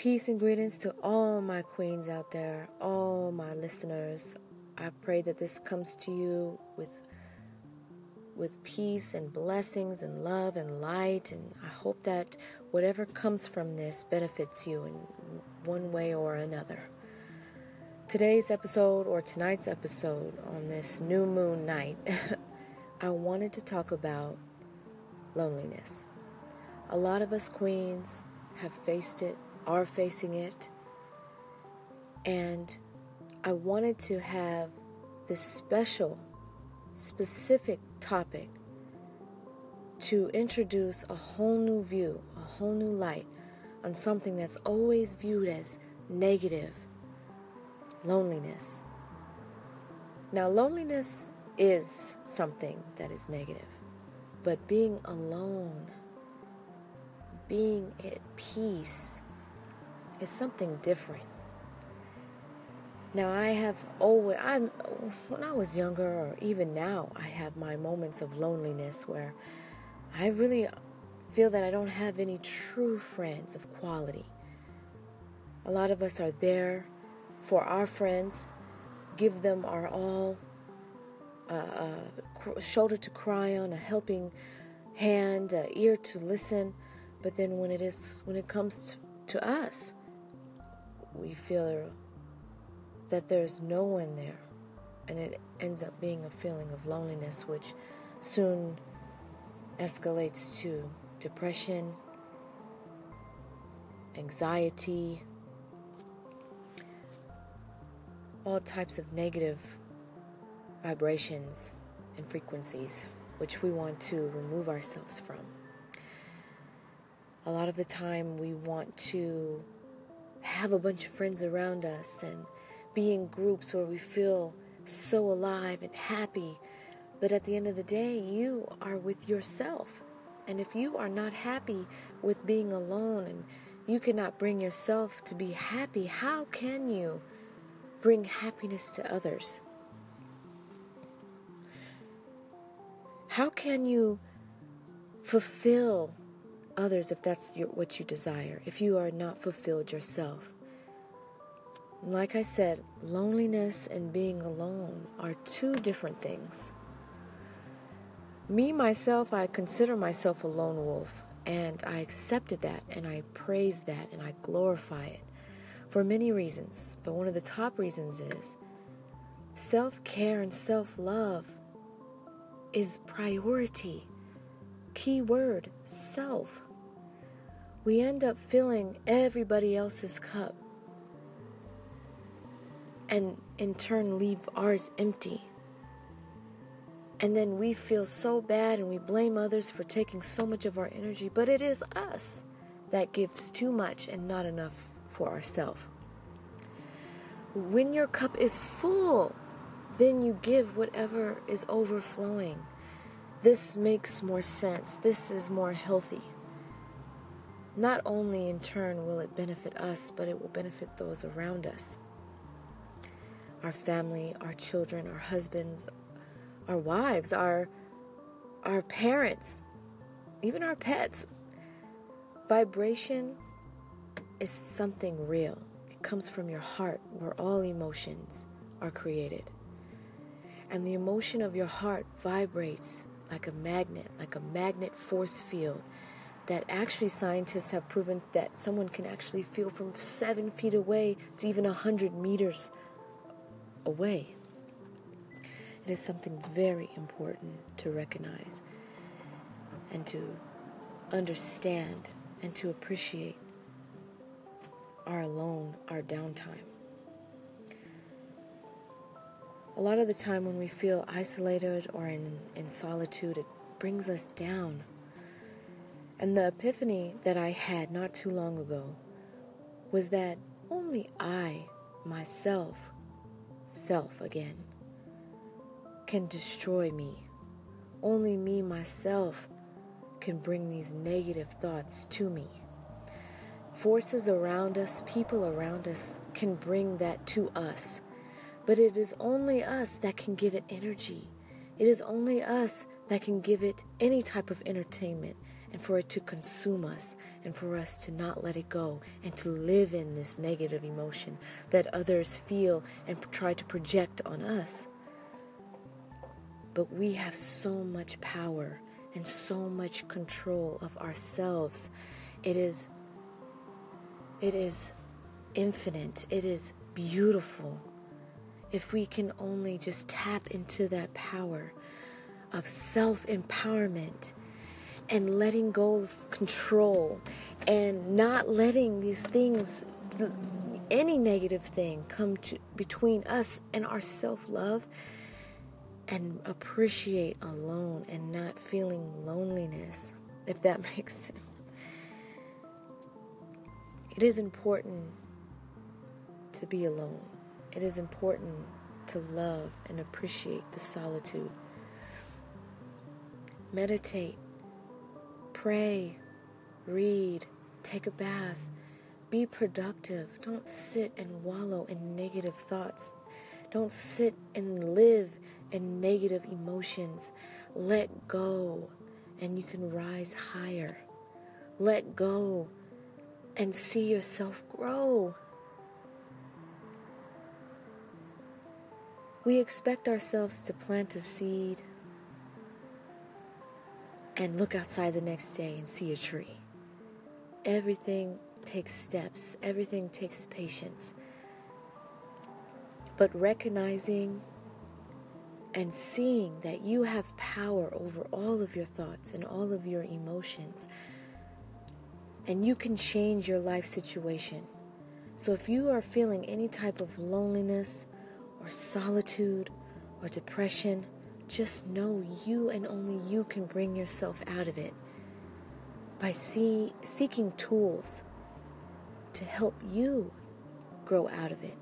Peace and greetings to all my queens out there, all my listeners. I pray that this comes to you with with peace and blessings and love and light and I hope that whatever comes from this benefits you in one way or another. Today's episode or tonight's episode on this new moon night, I wanted to talk about loneliness. A lot of us queens have faced it, are facing it, and I wanted to have this special, specific topic to introduce a whole new view, a whole new light on something that's always viewed as negative loneliness. Now, loneliness is something that is negative, but being alone, being at peace, is something different. Now I have always I'm when I was younger or even now I have my moments of loneliness where I really feel that I don't have any true friends of quality. A lot of us are there for our friends, give them our all, uh, uh, shoulder to cry on, a helping hand, a ear to listen. But then when it is when it comes to us, we feel that there's no one there, and it ends up being a feeling of loneliness, which soon escalates to depression, anxiety, all types of negative vibrations and frequencies which we want to remove ourselves from. A lot of the time, we want to have a bunch of friends around us and be in groups where we feel so alive and happy. But at the end of the day, you are with yourself. And if you are not happy with being alone and you cannot bring yourself to be happy, how can you bring happiness to others? How can you fulfill others if that's your, what you desire, if you are not fulfilled yourself? Like I said, loneliness and being alone are two different things. Me, myself, I consider myself a lone wolf, and I accepted that, and I praise that, and I glorify it for many reasons. But one of the top reasons is self care and self love is priority. Key word self. We end up filling everybody else's cup and in turn leave ours empty. And then we feel so bad and we blame others for taking so much of our energy, but it is us that gives too much and not enough for ourselves. When your cup is full, then you give whatever is overflowing. This makes more sense. This is more healthy. Not only in turn will it benefit us, but it will benefit those around us our family, our children, our husbands, our wives, our our parents, even our pets. Vibration is something real. It comes from your heart where all emotions are created. And the emotion of your heart vibrates like a magnet, like a magnet force field that actually scientists have proven that someone can actually feel from seven feet away to even a hundred meters away. It is something very important to recognize and to understand and to appreciate our alone, our downtime. A lot of the time when we feel isolated or in, in solitude, it brings us down. And the epiphany that I had not too long ago was that only I, myself, self again can destroy me. Only me, myself, can bring these negative thoughts to me. Forces around us, people around us, can bring that to us. But it is only us that can give it energy. It is only us that can give it any type of entertainment and for it to consume us and for us to not let it go and to live in this negative emotion that others feel and try to project on us. But we have so much power and so much control of ourselves. It is it is infinite. It is beautiful. If we can only just tap into that power of self empowerment and letting go of control and not letting these things any negative thing come to between us and our self-love and appreciate alone and not feeling loneliness if that makes sense. It is important to be alone. It is important to love and appreciate the solitude. Meditate Pray, read, take a bath, be productive. Don't sit and wallow in negative thoughts. Don't sit and live in negative emotions. Let go, and you can rise higher. Let go and see yourself grow. We expect ourselves to plant a seed and look outside the next day and see a tree. Everything takes steps, everything takes patience. But recognizing and seeing that you have power over all of your thoughts and all of your emotions, and you can change your life situation. So if you are feeling any type of loneliness or solitude or depression, just know you and only you can bring yourself out of it by see, seeking tools to help you grow out of it.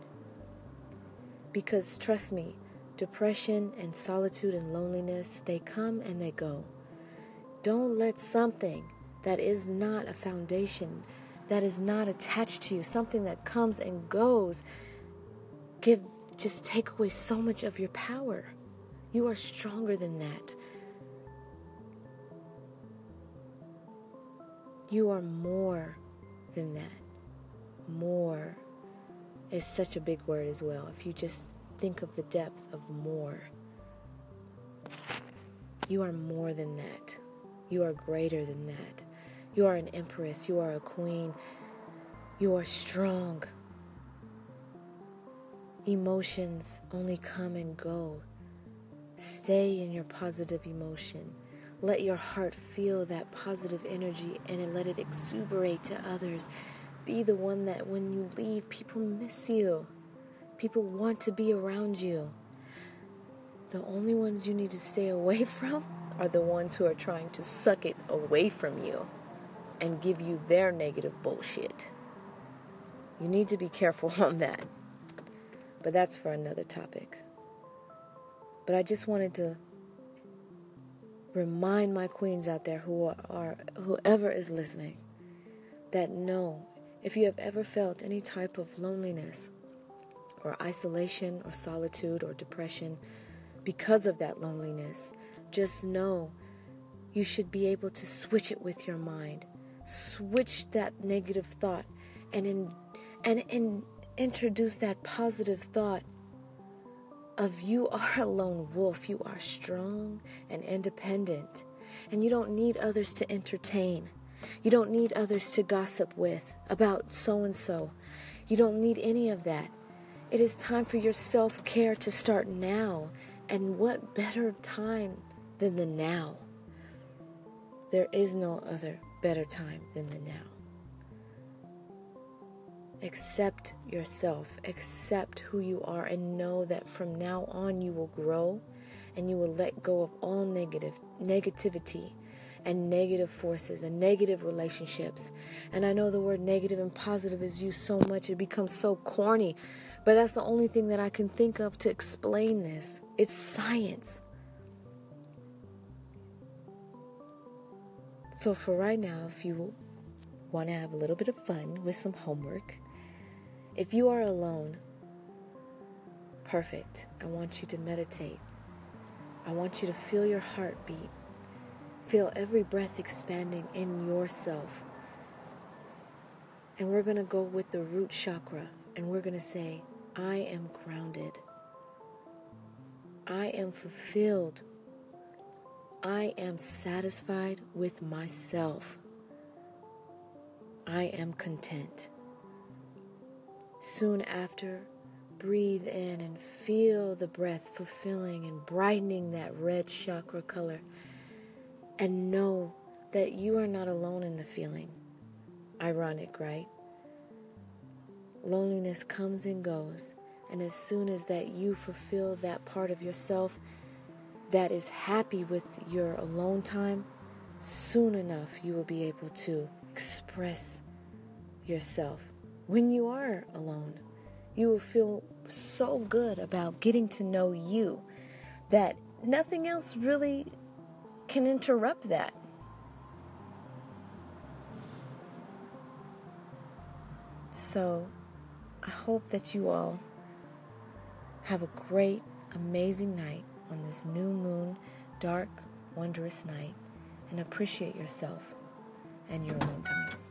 Because trust me, depression and solitude and loneliness, they come and they go. Don't let something that is not a foundation, that is not attached to you, something that comes and goes, give just take away so much of your power. You are stronger than that. You are more than that. More is such a big word as well. If you just think of the depth of more, you are more than that. You are greater than that. You are an empress. You are a queen. You are strong. Emotions only come and go. Stay in your positive emotion. Let your heart feel that positive energy and let it exuberate to others. Be the one that when you leave, people miss you. People want to be around you. The only ones you need to stay away from are the ones who are trying to suck it away from you and give you their negative bullshit. You need to be careful on that. But that's for another topic. But I just wanted to remind my queens out there who are whoever is listening that no, if you have ever felt any type of loneliness or isolation or solitude or depression because of that loneliness, just know you should be able to switch it with your mind. Switch that negative thought and in, and and introduce that positive thought of you are a lone wolf. You are strong and independent, and you don't need others to entertain. You don't need others to gossip with about so and so. You don't need any of that. It is time for your self care to start now. And what better time than the now? There is no other better time than the now. Accept yourself, accept who you are, and know that from now on you will grow and you will let go of all negative negativity and negative forces and negative relationships. And I know the word negative and positive is used so much it becomes so corny, but that's the only thing that I can think of to explain this. It's science. So for right now, if you want to have a little bit of fun with some homework, if you are alone, perfect. I want you to meditate. I want you to feel your heartbeat. Feel every breath expanding in yourself. And we're going to go with the root chakra and we're going to say, I am grounded. I am fulfilled. I am satisfied with myself. I am content. Soon after, breathe in and feel the breath fulfilling and brightening that red chakra color. And know that you are not alone in the feeling. Ironic, right? Loneliness comes and goes, and as soon as that you fulfill that part of yourself that is happy with your alone time, soon enough you will be able to express yourself. When you are alone, you will feel so good about getting to know you that nothing else really can interrupt that. So, I hope that you all have a great, amazing night on this new moon, dark, wondrous night, and appreciate yourself and your alone time.